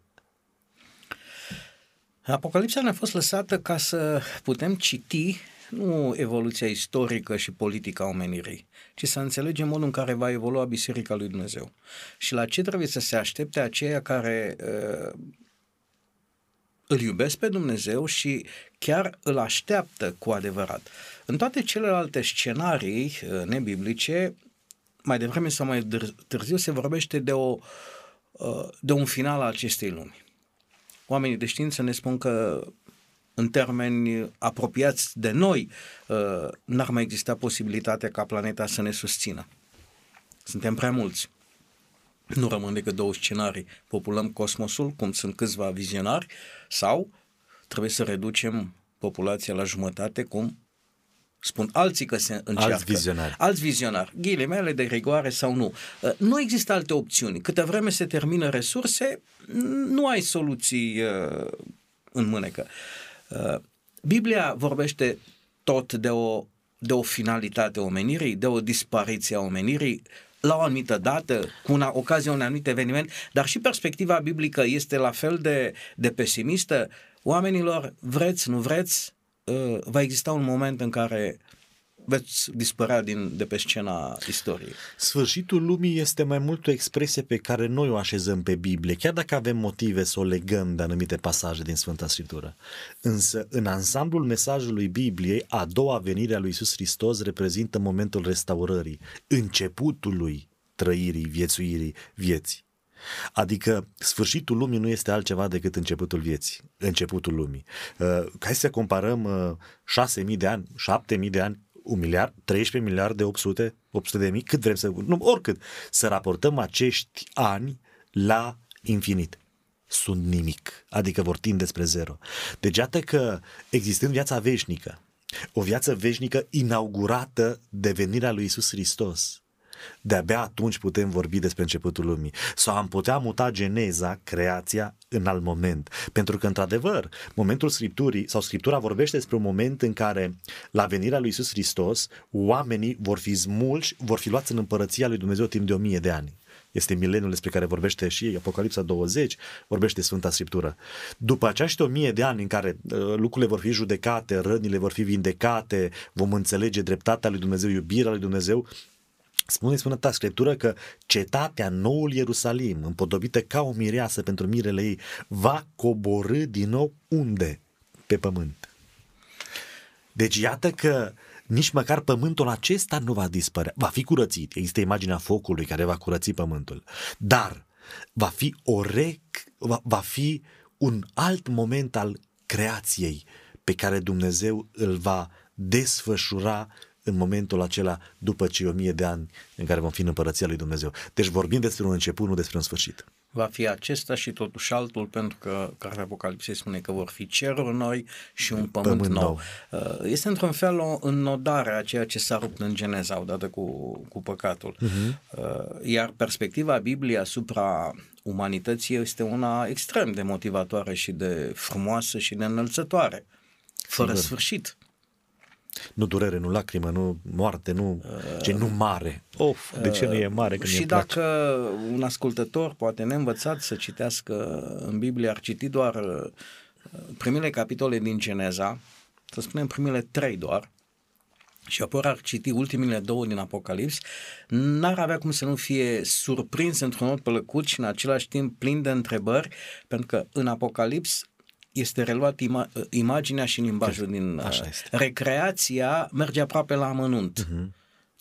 Apocalipsa ne-a fost lăsată ca să putem citi nu evoluția istorică și politică a omenirii, ci să înțelegem modul în care va evolua Biserica lui Dumnezeu. Și la ce trebuie să se aștepte aceia care uh, îl iubesc pe Dumnezeu și chiar îl așteaptă cu adevărat. În toate celelalte scenarii uh, nebiblice, mai devreme sau mai târziu se vorbește de, o, uh, de un final al acestei lumi. Oamenii de știință ne spun că în termeni apropiați de noi, uh, n-ar mai exista posibilitatea ca planeta să ne susțină. Suntem prea mulți. Nu rămân decât două scenarii. Populăm cosmosul, cum sunt câțiva vizionari, sau trebuie să reducem populația la jumătate, cum spun alții că se încearcă. Alți vizionari. Alți vizionari. Ghilimele de rigoare sau nu. Uh, nu există alte opțiuni. Câte vreme se termină resurse, nu ai soluții uh, în mânecă. Uh, Biblia vorbește tot de o de o finalitate a omenirii, de o dispariție a omenirii, la o anumită dată, cu una, ocazia unui anumit eveniment, dar și perspectiva biblică este la fel de, de pesimistă. Oamenilor, vreți, nu vreți, uh, va exista un moment în care veți dispărea din, de pe scena istoriei. Sfârșitul lumii este mai mult o expresie pe care noi o așezăm pe Biblie, chiar dacă avem motive să o legăm de anumite pasaje din Sfânta Scriptură. Însă, în ansamblul mesajului Bibliei, a doua venire a lui Iisus Hristos reprezintă momentul restaurării, începutului trăirii, viețuirii, vieții. Adică sfârșitul lumii nu este altceva decât începutul vieții, începutul lumii. Uh, hai să comparăm uh, 6.000 de ani, 7.000 de ani, un miliard, 13 miliarde 800, 800 de mii, cât vrem să, nu, oricât, să raportăm acești ani la infinit. Sunt nimic, adică vor tinde spre zero. Deci iată că existând viața veșnică, o viață veșnică inaugurată de venirea lui Isus Hristos, de-abia atunci putem vorbi despre începutul lumii. Sau am putea muta geneza, creația, în alt moment. Pentru că, într-adevăr, momentul Scripturii, sau Scriptura vorbește despre un moment în care, la venirea lui Isus Hristos, oamenii vor fi smulși, vor fi luați în împărăția lui Dumnezeu timp de o mie de ani. Este mileniul despre care vorbește și Apocalipsa 20, vorbește Sfânta Scriptură. După acești o mie de ani în care uh, lucrurile vor fi judecate, rănile vor fi vindecate, vom înțelege dreptatea lui Dumnezeu, iubirea lui Dumnezeu, Spune Sfânta Scriptură că cetatea, noul Ierusalim, împodobită ca o mireasă pentru mirele ei, va coborâ din nou unde? Pe pământ. Deci iată că nici măcar pământul acesta nu va dispărea. Va fi curățit. Există imaginea focului care va curăți pământul. Dar va fi o rec, va, va fi un alt moment al creației pe care Dumnezeu îl va desfășura în momentul acela după cei o mie de ani în care vom fi în împărăția lui Dumnezeu. Deci vorbim despre un început, nu despre un sfârșit. Va fi acesta și totuși altul, pentru că Cartea Apocalipsei spune că vor fi ceruri noi și un pământ, pământ nou. nou. Uh, este într-un fel o înnodare a ceea ce s-a rupt în Geneza odată cu, cu păcatul. Uh-huh. Iar perspectiva Bibliei asupra umanității este una extrem de motivatoare și de frumoasă și de înălțătoare, fără Sigur. sfârșit. Nu durere, nu lacrimă, nu moarte, nu, ce nu mare. Of, de ce nu e mare când Și dacă un ascultător, poate neînvățat să citească în Biblie, ar citi doar uh, primele capitole din Geneza, să spunem primele trei doar, și apoi ar citi ultimile două din Apocalips, n-ar avea cum să nu fie surprins într-un mod plăcut și în același timp plin de întrebări, pentru că în Apocalips este reluat ima- imaginea și limbajul din Așa uh, este. recreația merge aproape la amănunt. Uh-huh.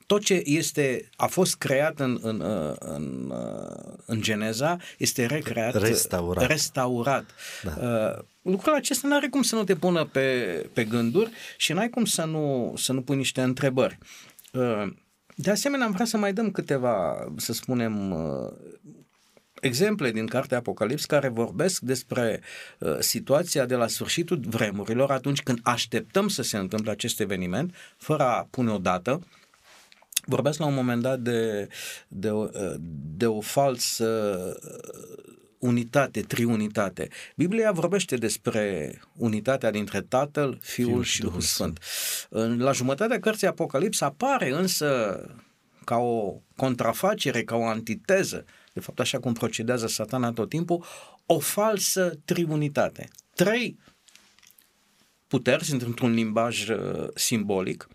Tot ce este, a fost creat în, în, uh, în, uh, în Geneza este recreat, restaurat. restaurat. Da. Uh, lucrul acesta nu are cum să nu te pună pe, pe gânduri și nu ai cum să nu, să nu pui niște întrebări. Uh, de asemenea, am vrea să mai dăm câteva, să spunem, exemple din cartea Apocalips care vorbesc despre uh, situația de la sfârșitul vremurilor, atunci când așteptăm să se întâmple acest eveniment, fără a pune o dată. Vorbesc la un moment dat de, de, uh, de o falsă uh, unitate, triunitate. Biblia vorbește despre unitatea dintre Tatăl, Fiul, Fiul și Duhul Sfânt. Sfânt. La jumătatea cărții Apocalips apare însă ca o contrafacere, ca o antiteză de fapt așa cum procedează satana tot timpul, o falsă triunitate. Trei puteri sunt într-un limbaj uh, simbolic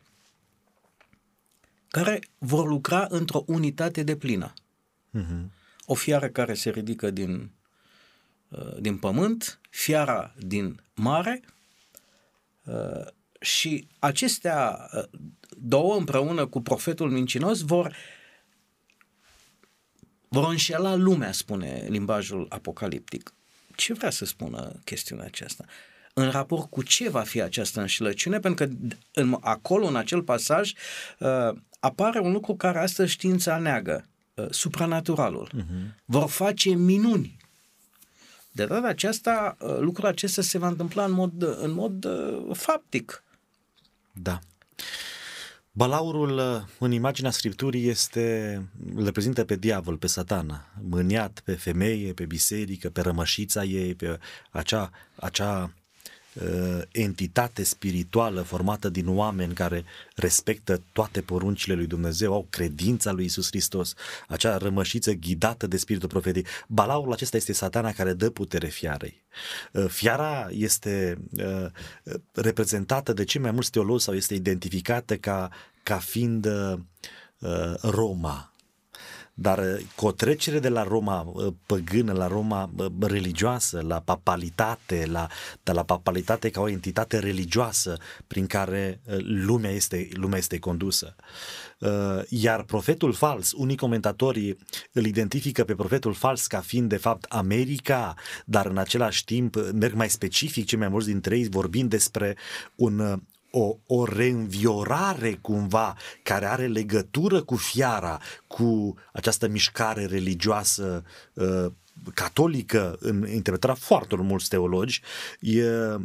care vor lucra într-o unitate de plină. Uh-huh. O fiară care se ridică din, uh, din pământ, fiara din mare uh, și acestea uh, două împreună cu profetul mincinos vor vor înșela lumea, spune limbajul apocaliptic. Ce vrea să spună chestiunea aceasta? În raport cu ce va fi această înșelăciune? Pentru că în, acolo, în acel pasaj, uh, apare un lucru care astăzi știința neagă, uh, supranaturalul. Uh-huh. Vor face minuni. De data aceasta, uh, lucrul acesta se va întâmpla în mod, în mod uh, faptic. Da. Balaurul uh, în imaginea Scripturii este, îl reprezintă pe diavol, pe satana, mâniat pe femeie, pe biserică, pe rămășița ei, pe acea, acea uh, entitate spirituală formată din oameni care respectă toate poruncile lui Dumnezeu, au credința lui Isus Hristos, acea rămășiță ghidată de spiritul profetic. Balaurul acesta este satana care dă putere fiarei. Uh, fiara este uh, reprezentată de cei mai mulți teologi sau este identificată ca, ca fiind uh, Roma, dar uh, cu o trecere de la Roma uh, păgână la Roma uh, religioasă, la papalitate, la, de la papalitate ca o entitate religioasă prin care lumea este, lumea este condusă. Iar profetul fals, unii comentatori îl identifică pe profetul fals ca fiind de fapt America, dar în același timp merg mai specific, cei mai mulți dintre ei vorbind despre un o, o reînviorare cumva care are legătură cu fiara, cu această mișcare religioasă uh, catolică în interpretarea foarte mulți teologi, e uh,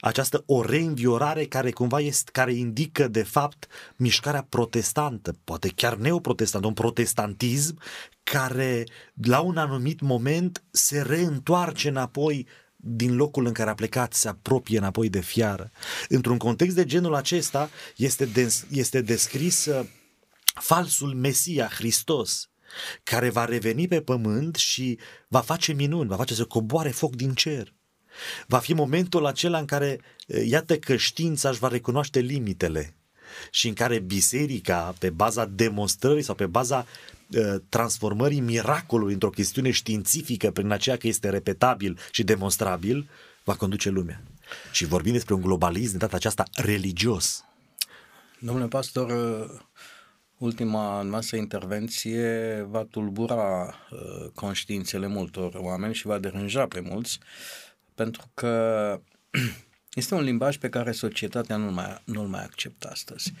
această o reînviorare care cumva este, care indică de fapt mișcarea protestantă, poate chiar neoprotestantă, un protestantism care la un anumit moment se reîntoarce înapoi din locul în care a plecat se apropie înapoi de fiară. Într-un context de genul acesta este, des, este descris uh, falsul Mesia, Hristos, care va reveni pe pământ și va face minuni, va face să coboare foc din cer. Va fi momentul acela în care, uh, iată că știința își va recunoaște limitele și în care biserica, pe baza demonstrării sau pe baza Uh, transformării miracolului într-o chestiune științifică prin aceea că este repetabil și demonstrabil, va conduce lumea. Și vorbim despre un globalism de data aceasta religios. Domnule pastor, uh, ultima noastră intervenție va tulbura uh, conștiințele multor oameni și va deranja pe mulți, pentru că este un limbaj pe care societatea nu-l mai, nu mai acceptă astăzi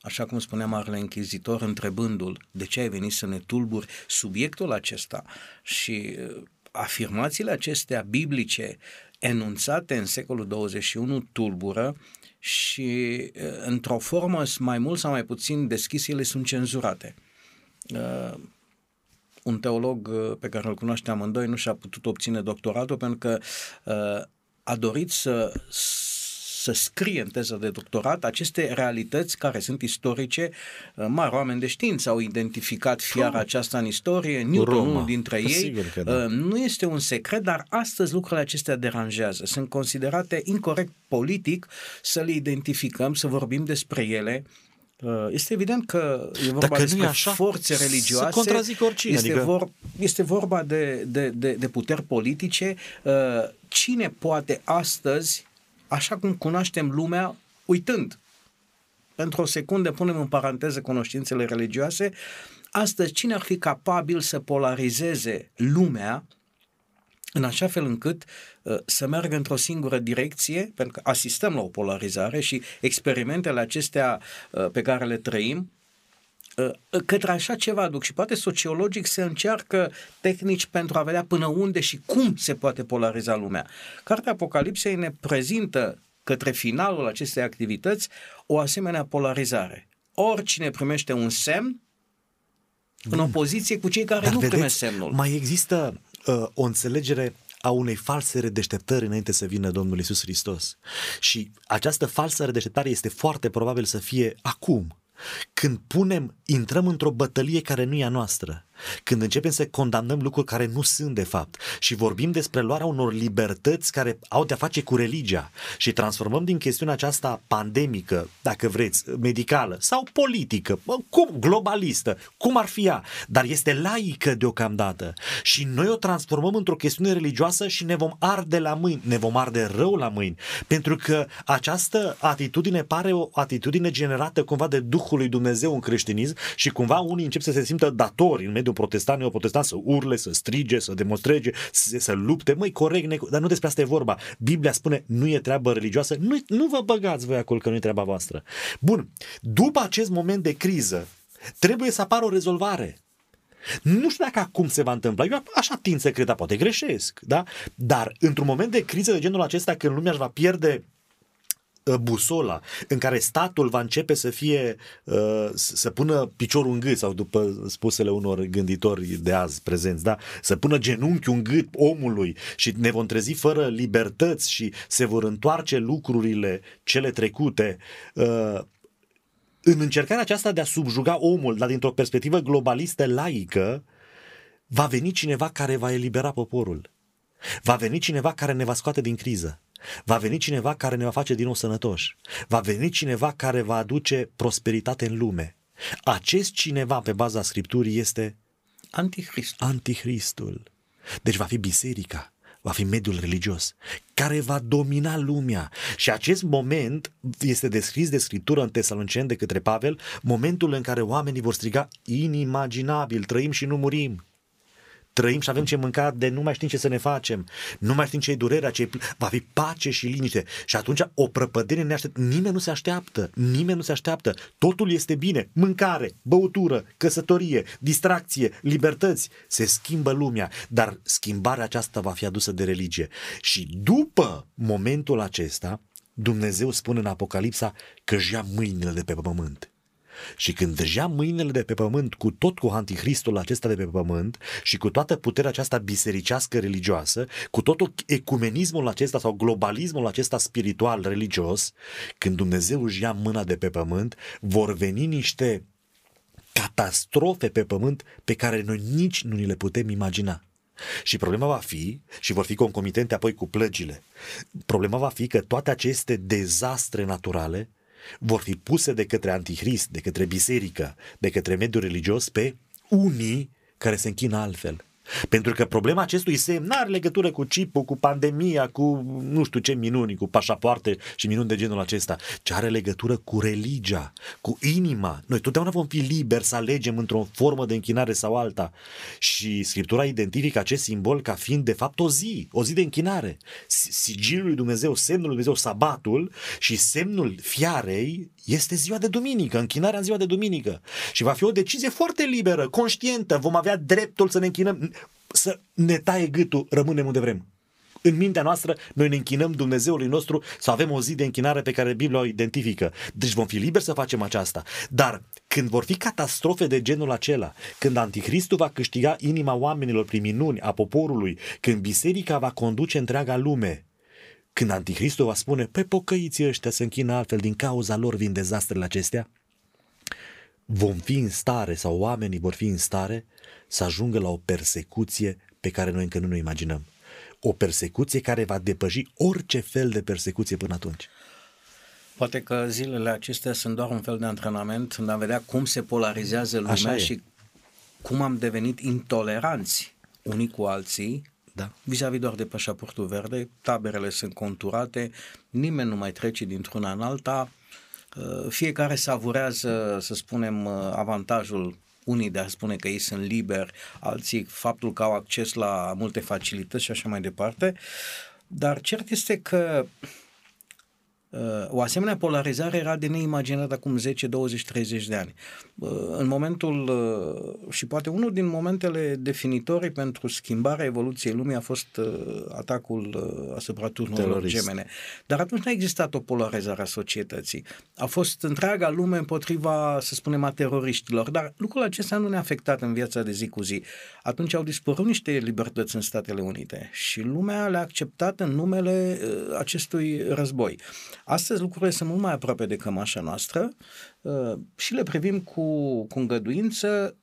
așa cum spunea Marele Închizitor, întrebându-l de ce ai venit să ne tulburi subiectul acesta și uh, afirmațiile acestea biblice enunțate în secolul 21 tulbură și uh, într-o formă mai mult sau mai puțin deschis ele sunt cenzurate. Uh, un teolog pe care îl cunoaște amândoi nu și-a putut obține doctoratul pentru că a dorit să să scrie în teză de doctorat aceste realități care sunt istorice. Uh, mari oameni de știință au identificat fiara oh. aceasta în istorie, Newton, Roma. unul dintre ei. Da. Uh, nu este un secret, dar astăzi lucrurile acestea deranjează. Sunt considerate incorrect politic să le identificăm, să vorbim despre ele. Uh, este evident că e vorba Dacă despre așa, forțe religioase. contrazic oricine. Este, adică... vor, este vorba de, de, de, de puteri politice. Cine poate astăzi așa cum cunoaștem lumea, uitând. Pentru o secundă punem în paranteză cunoștințele religioase. Astăzi, cine ar fi capabil să polarizeze lumea în așa fel încât uh, să meargă într-o singură direcție, pentru că asistăm la o polarizare și experimentele acestea uh, pe care le trăim uh, către așa ceva duc și poate sociologic se încearcă tehnici pentru a vedea până unde și cum se poate polariza lumea. Cartea Apocalipsei ne prezintă către finalul acestei activități o asemenea polarizare. Oricine primește un semn în opoziție cu cei care Dar nu vedeți, primesc semnul. Mai există uh, o înțelegere a unei false redeșteptări înainte să vină Domnul Isus Hristos. Și această falsă redeșteptare este foarte probabil să fie acum, când punem, intrăm într-o bătălie care nu e a noastră, când începem să condamnăm lucruri care nu sunt de fapt și vorbim despre luarea unor libertăți care au de-a face cu religia și transformăm din chestiunea aceasta pandemică, dacă vreți, medicală sau politică, cum, globalistă, cum ar fi ea, dar este laică deocamdată. Și noi o transformăm într-o chestiune religioasă și ne vom arde la mâini, ne vom arde rău la mâini, pentru că această atitudine pare o atitudine generată cumva de Duhul lui Dumnezeu în creștinism și cumva unii încep să se simtă datori în mediul mediul protestant, neoprotestant, să urle, să strige, să demonstreze, să, să lupte. Măi, corect, ne... dar nu despre asta e vorba. Biblia spune, nu e treabă religioasă, nu, nu vă băgați voi acolo că nu e treaba voastră. Bun, după acest moment de criză, trebuie să apară o rezolvare. Nu știu dacă acum se va întâmpla. Eu așa tind să cred, poate greșesc, da? Dar într-un moment de criză de genul acesta, când lumea își va pierde uh, busola, în care statul va începe să fie, uh, să pună piciorul în gât, sau după spusele unor gânditori de azi prezenți, da? să pună genunchiul în gât omului și ne vom trezi fără libertăți și se vor întoarce lucrurile cele trecute, în încercarea aceasta de a subjuga omul, dar dintr-o perspectivă globalistă laică, va veni cineva care va elibera poporul. Va veni cineva care ne va scoate din criză. Va veni cineva care ne va face din nou sănătoși. Va veni cineva care va aduce prosperitate în lume. Acest cineva, pe baza Scripturii, este Anticristul. Anticristul. Deci va fi biserica, va fi mediul religios, care va domina lumea. Și acest moment este descris de Scriptură în Tesalonicen de către Pavel, momentul în care oamenii vor striga inimaginabil, trăim și nu murim trăim și avem ce mânca de nu mai știm ce să ne facem, nu mai știm ce e durerea, ce va fi pace și liniște. Și atunci o prăpădere ne aștept. Nimeni nu se așteaptă, nimeni nu se așteaptă. Totul este bine, mâncare, băutură, căsătorie, distracție, libertăți. Se schimbă lumea, dar schimbarea aceasta va fi adusă de religie. Și după momentul acesta, Dumnezeu spune în Apocalipsa că își ia mâinile de pe pământ. Și când deja mâinile de pe pământ, cu tot cu anticristul acesta de pe pământ și cu toată puterea aceasta bisericească religioasă, cu tot ecumenismul acesta sau globalismul acesta spiritual religios, când Dumnezeu își ia mâna de pe pământ, vor veni niște catastrofe pe pământ pe care noi nici nu ni le putem imagina. Și problema va fi, și vor fi concomitente apoi cu plăgile, problema va fi că toate aceste dezastre naturale vor fi puse de către antichrist, de către biserică, de către mediul religios pe unii care se închină altfel. Pentru că problema acestui semn nu are legătură cu chipul, cu pandemia, cu nu știu ce minuni, cu pașapoarte și minuni de genul acesta, ci are legătură cu religia, cu inima. Noi totdeauna vom fi liberi să alegem într-o formă de închinare sau alta. Și Scriptura identifică acest simbol ca fiind de fapt o zi, o zi de închinare. Sigilul lui Dumnezeu, semnul lui Dumnezeu, sabatul și semnul fiarei este ziua de duminică, închinarea în ziua de duminică. Și va fi o decizie foarte liberă, conștientă. Vom avea dreptul să ne închinăm, să ne taie gâtul, rămânem unde vrem. În mintea noastră, noi ne închinăm Dumnezeului nostru să avem o zi de închinare pe care Biblia o identifică. Deci vom fi liberi să facem aceasta. Dar când vor fi catastrofe de genul acela, când Anticristul va câștiga inima oamenilor prin minuni a poporului, când biserica va conduce întreaga lume, când Anticristul va spune, pe pocăiții ăștia se închină altfel, din cauza lor vin dezastrele acestea, vom fi în stare sau oamenii vor fi în stare să ajungă la o persecuție pe care noi încă nu ne imaginăm. O persecuție care va depăși orice fel de persecuție până atunci. Poate că zilele acestea sunt doar un fel de antrenament în a vedea cum se polarizează lumea și cum am devenit intoleranți unii cu alții da. Vis-a-vis doar de pașaportul verde, taberele sunt conturate, nimeni nu mai trece dintr-una în alta, uh, fiecare savurează, să spunem, uh, avantajul unii de a spune că ei sunt liberi, alții faptul că au acces la multe facilități și așa mai departe. Dar cert este că o asemenea polarizare era de neimaginat acum 10, 20, 30 de ani. În momentul, uh, și poate unul din momentele definitorii pentru schimbarea evoluției lumii a fost uh, atacul uh, asupra turnurilor gemene. Dar atunci nu a existat o polarizare a societății. A fost întreaga lume împotriva, să spunem, a teroriștilor. Dar lucrul acesta nu ne-a afectat în viața de zi cu zi. Atunci au dispărut niște libertăți în Statele Unite și lumea le-a acceptat în numele acestui război. Astăzi lucrurile sunt mult mai aproape de cămașa noastră uh, și le privim cu, cu îngăduință,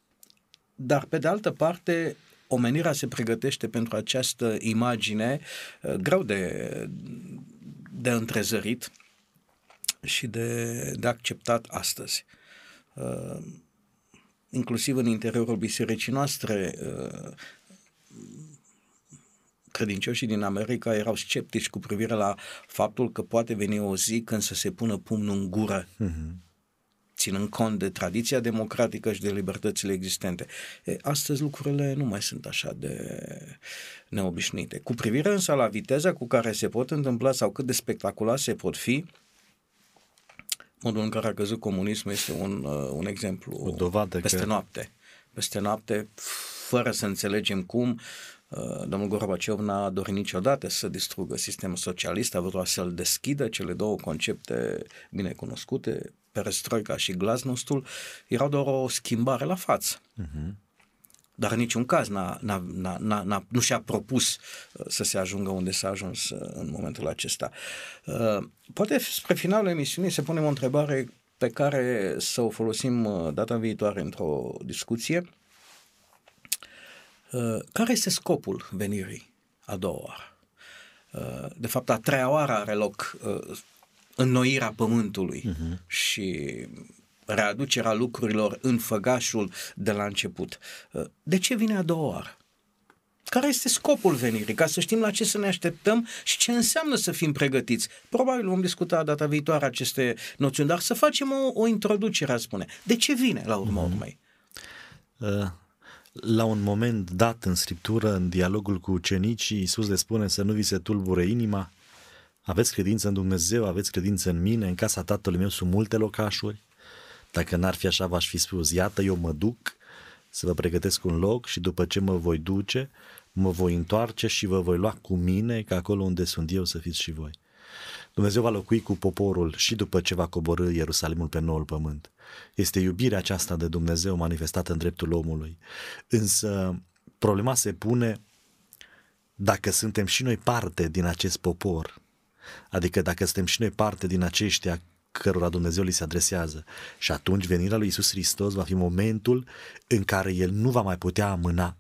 dar pe de altă parte omenirea se pregătește pentru această imagine uh, greu de, de întrezărit și de, de acceptat astăzi. Uh, inclusiv în interiorul bisericii noastre, credincioșii din America erau sceptici cu privire la faptul că poate veni o zi când să se pună pumnul în gură. Uh-huh ținând cont de tradiția democratică și de libertățile existente. E, astăzi lucrurile nu mai sunt așa de neobișnuite. Cu privire însă la viteza cu care se pot întâmpla sau cât de spectaculoase pot fi, modul în care a căzut comunismul este un, uh, un exemplu o dovadă peste că... noapte. Peste noapte, fără să înțelegem cum, Domnul Gorbaciov n-a dorit niciodată să distrugă sistemul socialist, a vrut să-l deschidă, cele două concepte bine cunoscute, perestroica și glasnostul, erau doar o schimbare la față. Uh-huh dar în niciun caz n-a, n-a, n-a, n-a, nu și-a propus uh, să se ajungă unde s-a ajuns uh, în momentul acesta. Uh, poate spre finalul emisiunii să punem o întrebare pe care să o folosim data viitoare într-o discuție. Care este scopul venirii a doua oară? De fapt, a treia oară are loc înnoirea pământului uh-huh. și readucerea lucrurilor în făgașul de la început. De ce vine a doua oară? Care este scopul venirii? Ca să știm la ce să ne așteptăm și ce înseamnă să fim pregătiți. Probabil vom discuta data viitoare aceste noțiuni, dar să facem o, o introducere, a spune. De ce vine la urma mm-hmm. urmei? Uh, la un moment dat în scriptură, în dialogul cu ucenicii, Iisus le spune să nu vi se tulbure inima, aveți credință în Dumnezeu, aveți credință în mine, în casa tatălui meu sunt multe locașuri, dacă n-ar fi așa, v-aș fi spus, iată, eu mă duc să vă pregătesc un loc și după ce mă voi duce, mă voi întoarce și vă voi lua cu mine, ca acolo unde sunt eu să fiți și voi. Dumnezeu va locui cu poporul și după ce va coborâ Ierusalimul pe noul pământ. Este iubirea aceasta de Dumnezeu manifestată în dreptul omului. Însă problema se pune dacă suntem și noi parte din acest popor, adică dacă suntem și noi parte din aceștia cărora Dumnezeu li se adresează. Și atunci venirea lui Isus Hristos va fi momentul în care El nu va mai putea amâna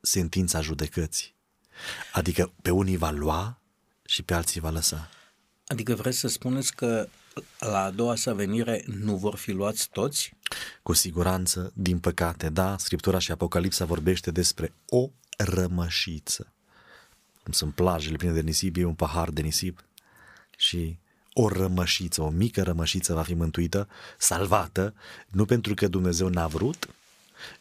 sentința judecății. Adică pe unii va lua și pe alții va lăsa. Adică vreți să spuneți că la a doua sa venire nu vor fi luați toți? Cu siguranță, din păcate, da, Scriptura și Apocalipsa vorbește despre o rămășiță. Cum sunt plajele pline de nisip, e un pahar de nisip și o rămășiță, o mică rămășiță va fi mântuită, salvată, nu pentru că Dumnezeu n-a vrut,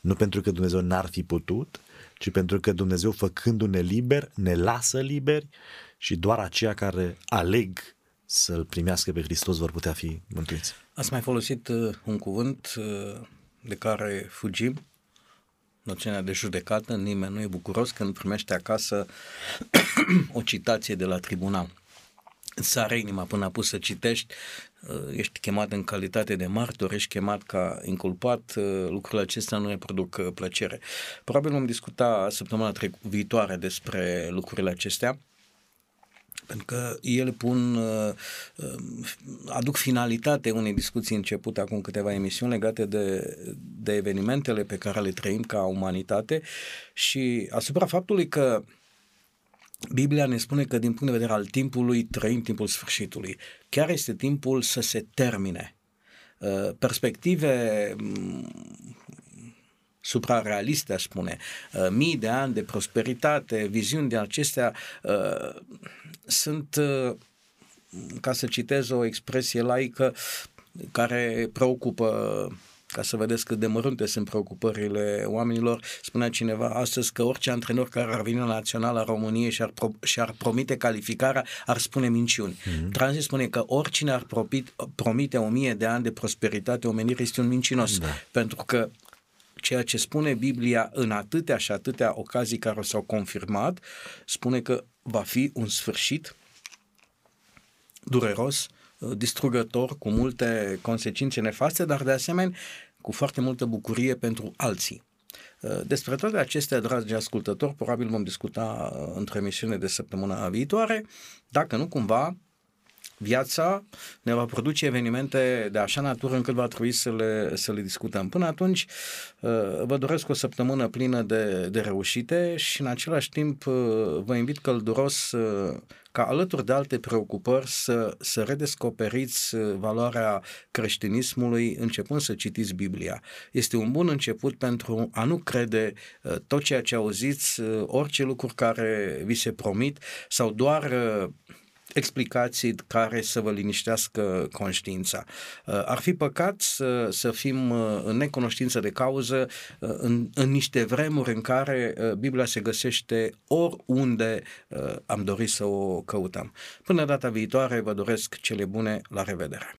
nu pentru că Dumnezeu n-ar fi putut, ci pentru că Dumnezeu, făcându-ne liber, ne lasă liberi și doar aceia care aleg să-L primească pe Hristos vor putea fi mântuiți. Ați mai folosit uh, un cuvânt uh, de care fugim, noțiunea de judecată, nimeni nu e bucuros când primește acasă o citație de la tribunal sare inima până a pus să citești, uh, ești chemat în calitate de martor, ești chemat ca inculpat, uh, lucrurile acestea nu ne produc uh, plăcere. Probabil vom discuta săptămâna viitoare despre lucrurile acestea pentru că ele pun, aduc finalitate unei discuții începute acum câteva emisiuni legate de, de evenimentele pe care le trăim ca umanitate și asupra faptului că Biblia ne spune că din punct de vedere al timpului trăim timpul sfârșitului. Chiar este timpul să se termine. Uh, perspective mm, suprarealiste, aș spune, uh, mii de ani de prosperitate, viziuni de acestea uh, sunt, ca să citez o expresie laică, care preocupă ca să vedeți cât de mărunte sunt preocupările oamenilor, spunea cineva astăzi că orice antrenor care ar veni la Naționala României și ar, pro- și ar promite calificarea, ar spune minciuni. Mm-hmm. Transi spune că oricine ar propit, promite o mie de ani de prosperitate omenirii este un mincinos, da. pentru că ceea ce spune Biblia în atâtea și atâtea ocazii care s-au confirmat, spune că va fi un sfârșit dureros, Uh, distrugător, cu multe consecințe nefaste, dar de asemenea cu foarte multă bucurie pentru alții. Uh, despre toate acestea, dragi ascultători, probabil vom discuta uh, într-o emisiune de săptămâna viitoare, dacă nu cumva viața ne va produce evenimente de așa natură încât va trebui să le, să le discutăm. Până atunci, vă doresc o săptămână plină de, de reușite și în același timp vă invit călduros ca alături de alte preocupări să, să redescoperiți uh, valoarea creștinismului începând să citiți Biblia. Este un bun început pentru a nu crede uh, tot ceea ce auziți, uh, orice lucruri care vi se promit sau doar explicații care să vă liniștească conștiința. Uh, ar fi păcat să, să fim uh, în necunoștință de cauză uh, în, în niște vremuri în care Biblia se găsește oriunde am dorit să o căutăm. Până data viitoare vă doresc cele bune, la revedere!